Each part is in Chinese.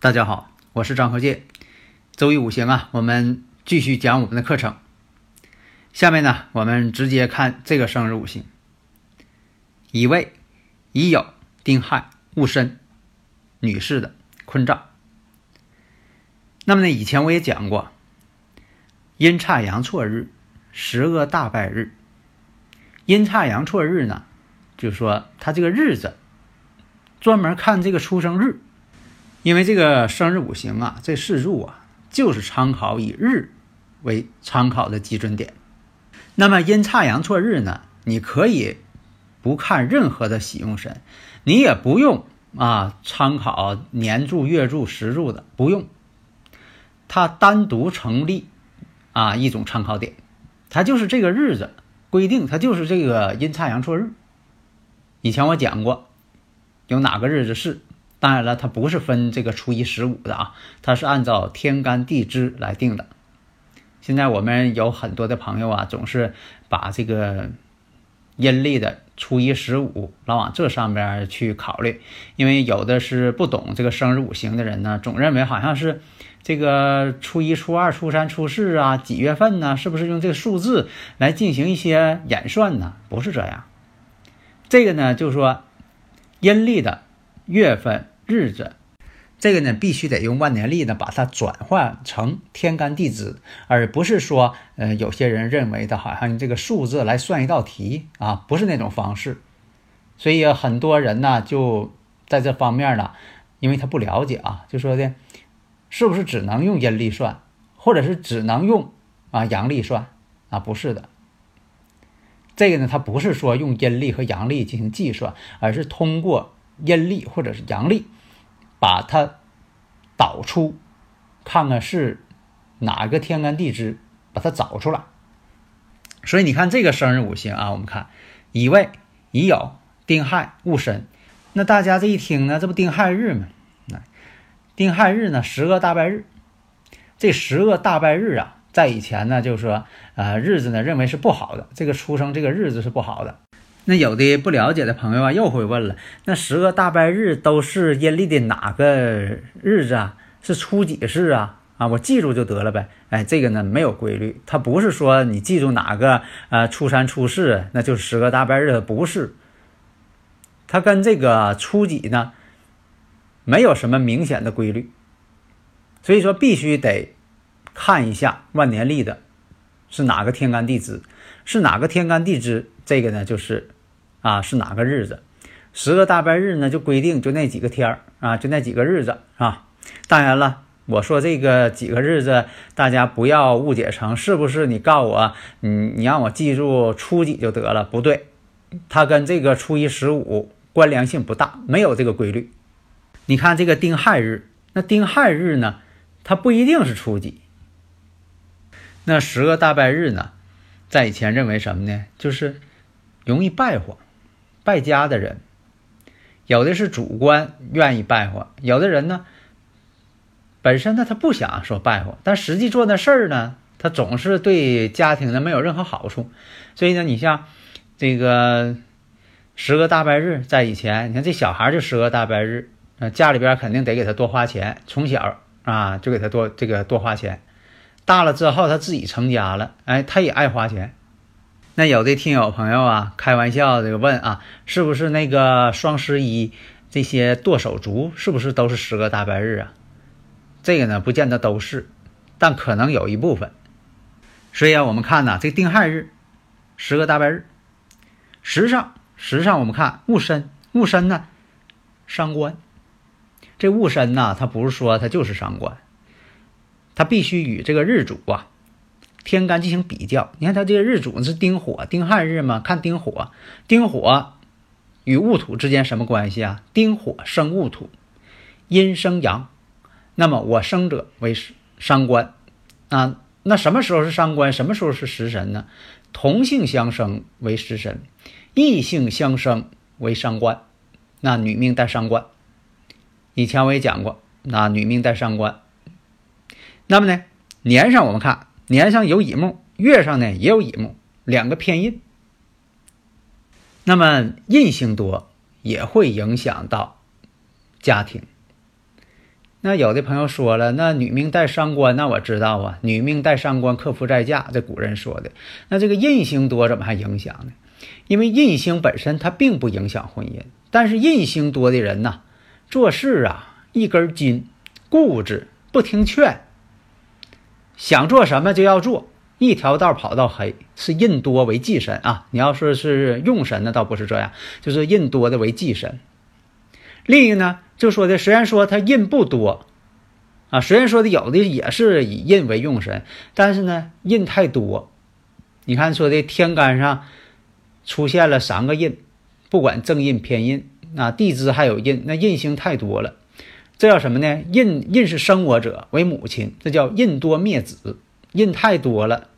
大家好，我是张和介。周易五行啊，我们继续讲我们的课程。下面呢，我们直接看这个生日五行：乙未、乙酉、丁亥、戊申，女士的坤兆。那么呢，以前我也讲过，阴差阳错日、十恶大败日。阴差阳错日呢，就是说他这个日子专门看这个出生日。因为这个生日五行啊，这四柱啊，就是参考以日为参考的基准点。那么阴差阳错日呢，你可以不看任何的喜用神，你也不用啊参考年柱、月柱、时柱的，不用。它单独成立啊一种参考点，它就是这个日子规定，它就是这个阴差阳错日。以前我讲过，有哪个日子是。当然了，它不是分这个初一十五的啊，它是按照天干地支来定的。现在我们有很多的朋友啊，总是把这个阴历的初一十五老往这上边去考虑，因为有的是不懂这个生日五行的人呢，总认为好像是这个初一、初二、初三、初四啊，几月份呢？是不是用这个数字来进行一些演算呢？不是这样，这个呢，就是说阴历的。月份、日子，这个呢必须得用万年历呢把它转换成天干地支，而不是说，呃，有些人认为的好像用这个数字来算一道题啊，不是那种方式。所以很多人呢就在这方面呢，因为他不了解啊，就说的，是不是只能用阴历算，或者是只能用啊阳历算啊？不是的，这个呢，它不是说用阴历和阳历进行计算，而是通过。阴历或者是阳历，把它导出，看看是哪个天干地支，把它找出来。所以你看这个生日五行啊，我们看乙未、乙酉、丁亥、戊申。那大家这一听呢，这不丁亥日吗？那丁亥日呢，十个大败日。这十个大败日啊，在以前呢，就是说，呃，日子呢认为是不好的，这个出生这个日子是不好的。那有的不了解的朋友啊，又会问了：那十个大拜日都是阴历的哪个日子啊？是初几日啊？啊，我记住就得了呗。哎，这个呢没有规律，它不是说你记住哪个呃初三初四，那就是十个大拜日，不是。它跟这个初几呢，没有什么明显的规律，所以说必须得看一下万年历的，是哪个天干地支，是哪个天干地支，这个呢就是。啊，是哪个日子？十个大拜日呢，就规定就那几个天儿啊，就那几个日子啊。当然了，我说这个几个日子，大家不要误解成是不是你告我，你你让我记住初几就得了？不对，它跟这个初一十五关联性不大，没有这个规律。你看这个丁亥日，那丁亥日呢，它不一定是初几。那十个大拜日呢，在以前认为什么呢？就是容易败火。败家的人，有的是主观愿意败坏，有的人呢，本身呢他不想说败坏，但实际做那事儿呢，他总是对家庭呢没有任何好处。所以呢，你像这个十个大拜日，在以前，你看这小孩就十个大拜日，那家里边肯定得给他多花钱，从小啊就给他多这个多花钱，大了之后他自己成家了，哎，他也爱花钱。那有的听友朋友啊，开玩笑这个问啊，是不是那个双十一这些剁手族是不是都是十个大白日啊？这个呢，不见得都是，但可能有一部分。所以啊，我们看呢，这定亥日十个大白日，时上时上我们看戊申，戊申呢伤官。这戊申呢，它不是说它就是伤官，它必须与这个日主啊天干进行比较。你看他这个日主是丁火，丁亥日嘛，看丁火，丁火与戊土之间什么关系啊？丁火生戊土，阴生阳，那么我生者为伤官啊。那什么时候是伤官？什么时候是食神呢？同性相生为食神，异性相生为伤官。那女命带伤官，以前我也讲过，那女命带伤官。那么呢，年上我们看年上有乙木，月上呢也有乙木，两个偏印。那么印星多也会影响到家庭。那有的朋友说了，那女命带伤官，那我知道啊，女命带伤官克夫在嫁，这古人说的。那这个印星多怎么还影响呢？因为印星本身它并不影响婚姻，但是印星多的人呐，做事啊一根筋，固执，不听劝，想做什么就要做，一条道跑到黑，是印多为忌神啊。你要说是用神呢，倒不是这样，就是印多的为忌神。另一个呢？就说的，虽然说他印不多，啊，虽然说的有的也是以印为用神，但是呢，印太多。你看说的天干上出现了三个印，不管正印偏印，啊，地支还有印，那印星太多了，这叫什么呢？印印是生我者为母亲，这叫印多灭子，印太多了，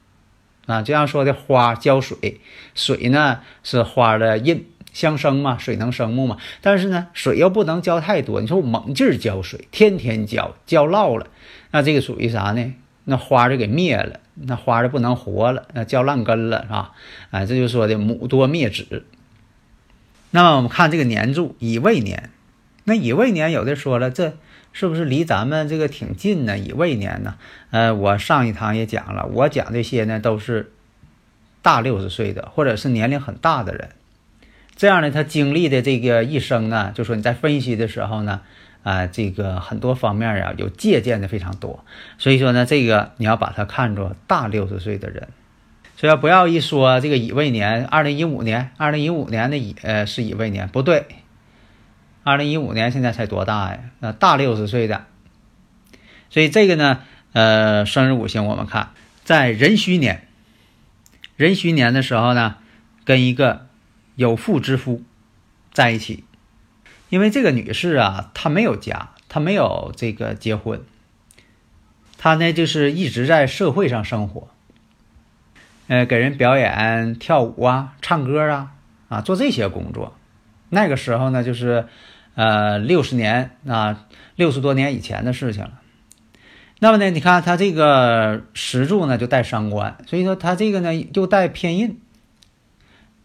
啊，就像说的花浇水，水呢是花的印。相生嘛，水能生木嘛，但是呢，水又不能浇太多。你说我猛劲儿浇水，天天浇，浇涝了，那这个属于啥呢？那花就给灭了，那花就不能活了，那浇烂根了，是吧？哎，这就说的母多灭子。那么我们看这个年柱乙未年，那乙未年有的说了，这是不是离咱们这个挺近呢？乙未年呢？呃，我上一堂也讲了，我讲这些呢都是大六十岁的，或者是年龄很大的人。这样呢，他经历的这个一生呢，就说你在分析的时候呢，啊，这个很多方面啊有借鉴的非常多。所以说呢，这个你要把它看作大六十岁的人，所以不要一说这个乙未年，二零一五年，二零一五年的乙呃是乙未年，不对，二零一五年现在才多大呀？那大六十岁的。所以这个呢，呃，生日五行我们看在壬戌年，壬戌年的时候呢，跟一个。有妇之夫在一起，因为这个女士啊，她没有家，她没有这个结婚，她呢就是一直在社会上生活，呃，给人表演跳舞啊、唱歌啊，啊，做这些工作。那个时候呢，就是呃六十年啊，六十多年以前的事情了。那么呢，你看他这个石柱呢就带伤官，所以说他这个呢又带偏印。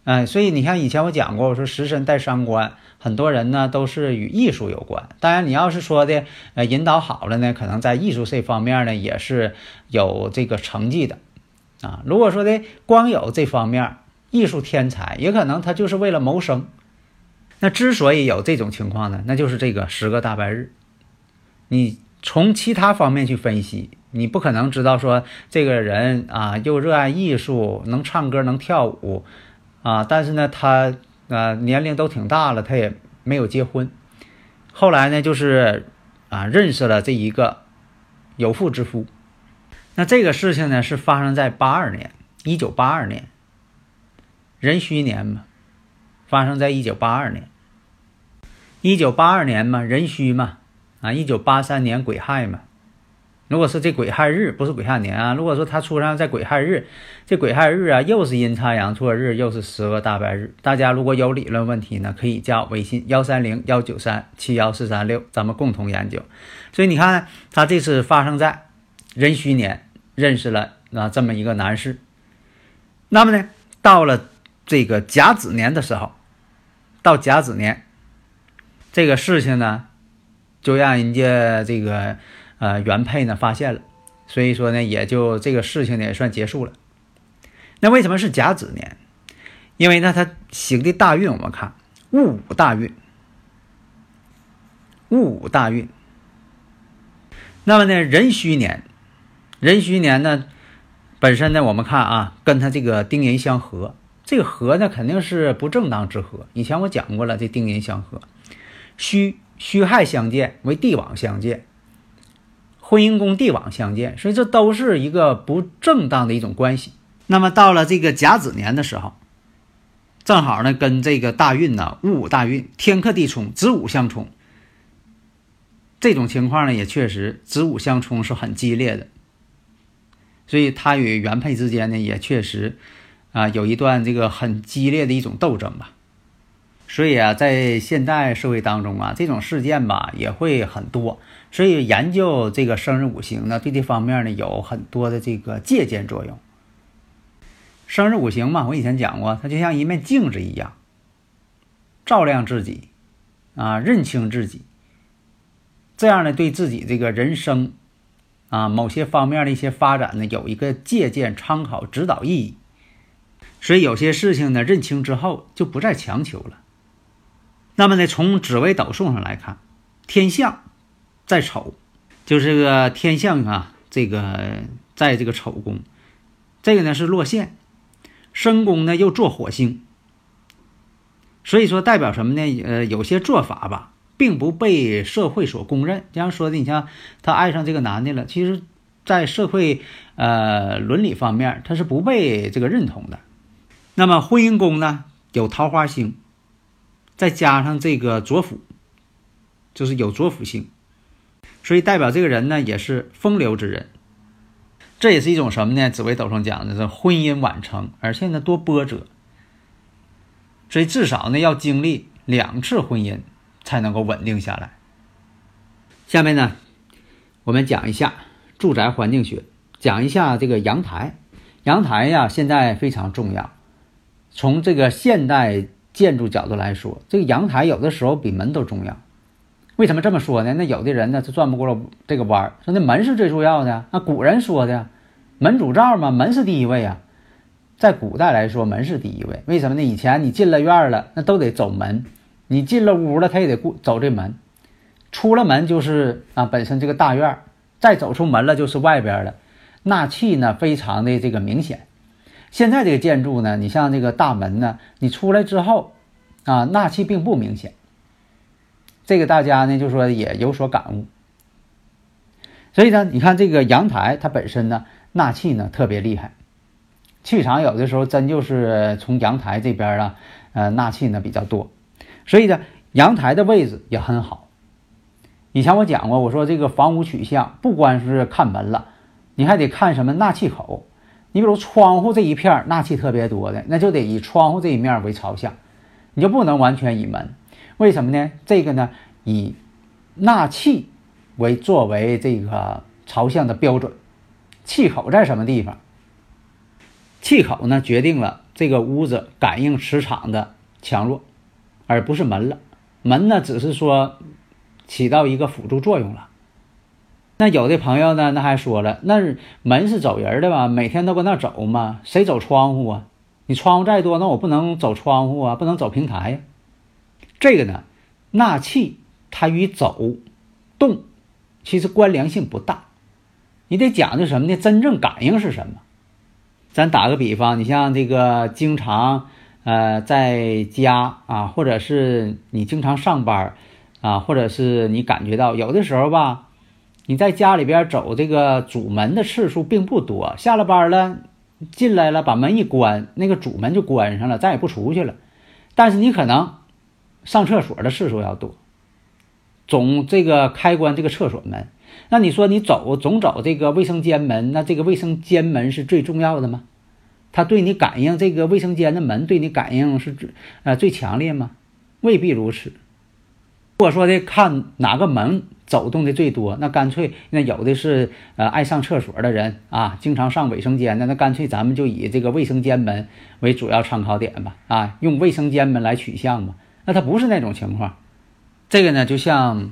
哎，所以你看，以前我讲过，我说食神带伤官，很多人呢都是与艺术有关。当然，你要是说的呃引导好了呢，可能在艺术这方面呢也是有这个成绩的啊。如果说的光有这方面艺术天才，也可能他就是为了谋生。那之所以有这种情况呢，那就是这个十个大白日。你从其他方面去分析，你不可能知道说这个人啊又热爱艺术，能唱歌，能跳舞。啊，但是呢，他啊年龄都挺大了，他也没有结婚。后来呢，就是啊认识了这一个有妇之夫。那这个事情呢，是发生在八二年，一九八二年，壬戌年嘛，发生在一九八二年。一九八二年嘛，壬戌嘛，啊，一九八三年癸亥嘛。如果是这癸亥日，不是癸亥年啊。如果说他出生在癸亥日，这癸亥日啊，又是阴差阳错日，又是十个大白日。大家如果有理论问题呢，可以加微信幺三零幺九三七幺四三六，咱们共同研究。所以你看，他这次发生在壬戌年，认识了啊这么一个男士。那么呢，到了这个甲子年的时候，到甲子年，这个事情呢，就让人家这个。呃，原配呢发现了，所以说呢，也就这个事情呢也算结束了。那为什么是甲子年？因为呢，他行的大运，我们看戊午大运，戊午大运。那么呢，壬戌年，壬戌年呢，本身呢，我们看啊，跟他这个丁寅相合，这个合呢肯定是不正当之合。以前我讲过了，这丁寅相合，戌戌亥相见为帝王相见。婚姻宫帝王相见，所以这都是一个不正当的一种关系。那么到了这个甲子年的时候，正好呢跟这个大运呢戊午大运天克地冲，子午相冲。这种情况呢也确实子午相冲是很激烈的，所以他与原配之间呢也确实啊有一段这个很激烈的一种斗争吧。所以啊，在现代社会当中啊，这种事件吧也会很多。所以研究这个生日五行呢，对这方面呢有很多的这个借鉴作用。生日五行嘛，我以前讲过，它就像一面镜子一样，照亮自己，啊，认清自己，这样呢，对自己这个人生啊某些方面的一些发展呢，有一个借鉴、参考、指导意义。所以有些事情呢，认清之后就不再强求了。那么呢，从紫微斗数上来看，天象在丑，就是这个天象啊，这个在这个丑宫，这个呢是落陷，申宫呢又坐火星，所以说代表什么呢？呃，有些做法吧，并不被社会所公认。这样说的，你像他爱上这个男的了，其实，在社会呃伦理方面，他是不被这个认同的。那么婚姻宫呢，有桃花星。再加上这个左辅，就是有左辅星，所以代表这个人呢也是风流之人。这也是一种什么呢？紫微斗数讲的是婚姻晚成，而且呢多波折，所以至少呢要经历两次婚姻才能够稳定下来。下面呢，我们讲一下住宅环境学，讲一下这个阳台。阳台呀，现在非常重要。从这个现代。建筑角度来说，这个阳台有的时候比门都重要。为什么这么说呢？那有的人呢，他转不过这个弯儿，说那门是最重要的。那古人说的“门主灶”嘛，门是第一位啊。在古代来说，门是第一位。为什么呢？以前你进了院了，那都得走门；你进了屋了，他也得过走这门。出了门就是啊，本身这个大院再走出门了就是外边了，纳气呢非常的这个明显。现在这个建筑呢，你像这个大门呢，你出来之后，啊，纳气并不明显。这个大家呢就说也有所感悟。所以呢，你看这个阳台，它本身呢纳气呢特别厉害，气场有的时候真就是从阳台这边啊，呃，纳气呢比较多。所以呢，阳台的位置也很好。以前我讲过，我说这个房屋取向不光是看门了，你还得看什么纳气口。你比如窗户这一片纳气特别多的，那就得以窗户这一面为朝向，你就不能完全以门。为什么呢？这个呢，以纳气为作为这个朝向的标准。气口在什么地方？气口呢，决定了这个屋子感应磁场的强弱，而不是门了。门呢，只是说起到一个辅助作用了。那有的朋友呢，那还说了，那门是走人的吧？每天都搁那走吗？谁走窗户啊？你窗户再多，那我不能走窗户啊，不能走平台。这个呢，纳气它与走动其实关联性不大。你得讲究什么呢？真正感应是什么？咱打个比方，你像这个经常呃在家啊，或者是你经常上班啊，或者是你感觉到有的时候吧。你在家里边走这个主门的次数并不多，下了班了，进来了，把门一关，那个主门就关上了，再也不出去了。但是你可能上厕所的次数要多，总这个开关这个厕所门。那你说你走总走这个卫生间门，那这个卫生间门是最重要的吗？它对你感应这个卫生间的门对你感应是最呃最强烈吗？未必如此。如果说的看哪个门。走动的最多，那干脆那有的是呃爱上厕所的人啊，经常上卫生间的，那干脆咱们就以这个卫生间门为主要参考点吧，啊，用卫生间门来取向吧。那它不是那种情况，这个呢就像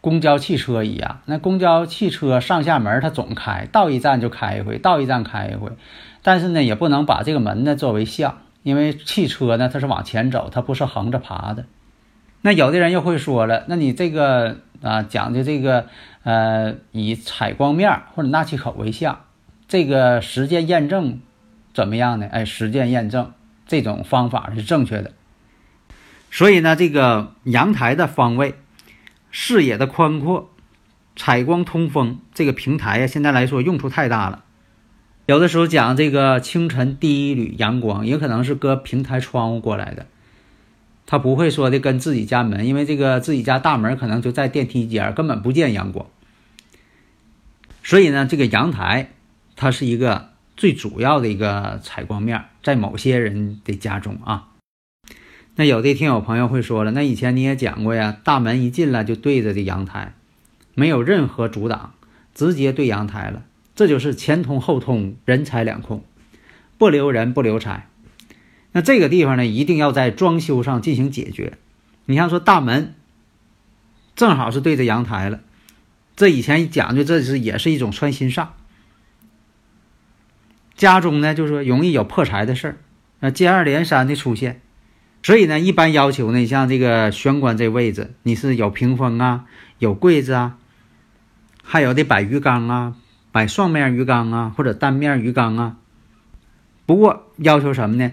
公交汽车一样，那公交汽车上下门它总开，到一站就开一回，到一站开一回，但是呢也不能把这个门呢作为向，因为汽车呢它是往前走，它不是横着爬的。那有的人又会说了，那你这个。啊，讲的这个，呃，以采光面或者纳气口为向，这个实践验证怎么样呢？哎，实践验证这种方法是正确的。所以呢，这个阳台的方位、视野的宽阔、采光通风这个平台呀，现在来说用处太大了。有的时候讲这个清晨第一缕阳光，也可能是搁平台窗户过来的，他不会说的跟自己家门，因为这个自己家大门可能就在电梯间，根本不见阳光。所以呢，这个阳台它是一个最主要的一个采光面，在某些人的家中啊。那有的听友朋友会说了，那以前你也讲过呀，大门一进来就对着这阳台，没有任何阻挡，直接对阳台了。这就是前通后通，人财两空，不留人不留财。那这个地方呢，一定要在装修上进行解决。你像说大门正好是对着阳台了，这以前讲究，这是也是一种穿心煞。家中呢，就是说容易有破财的事儿，那接二连三的出现。所以呢，一般要求呢，像这个玄关这位置，你是有屏风啊，有柜子啊，还有的摆鱼缸啊。摆双面鱼缸啊，或者单面鱼缸啊。不过要求什么呢？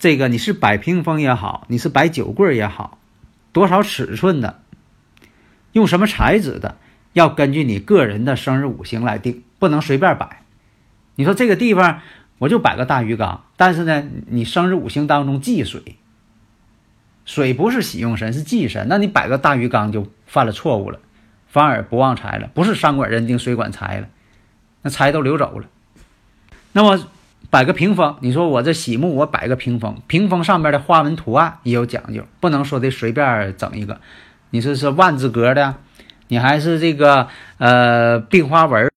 这个你是摆屏风也好，你是摆酒柜也好，多少尺寸的，用什么材质的，要根据你个人的生日五行来定，不能随便摆。你说这个地方我就摆个大鱼缸，但是呢，你生日五行当中忌水，水不是喜用神，是忌神，那你摆个大鱼缸就犯了错误了，反而不旺财了，不是山管人丁，水管财了。那财都流走了，那么摆个屏风，你说我这喜木，我摆个屏风，屏风上面的花纹图案也有讲究，不能说的随便整一个。你说是万字格的，你还是这个呃并花纹，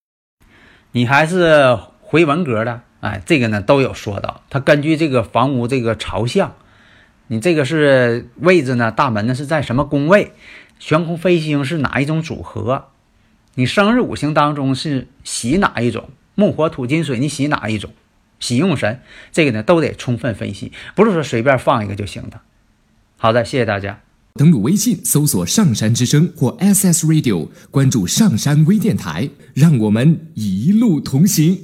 你还是回纹格的，哎，这个呢都有说到。它根据这个房屋这个朝向，你这个是位置呢，大门呢是在什么宫位，悬空飞星是哪一种组合？你生日五行当中是喜哪一种木火土金水？你喜哪一种喜用神？这个呢都得充分分析，不是说随便放一个就行的。好的，谢谢大家。登录微信搜索“上山之声”或 SS Radio，关注上山微电台，让我们一路同行。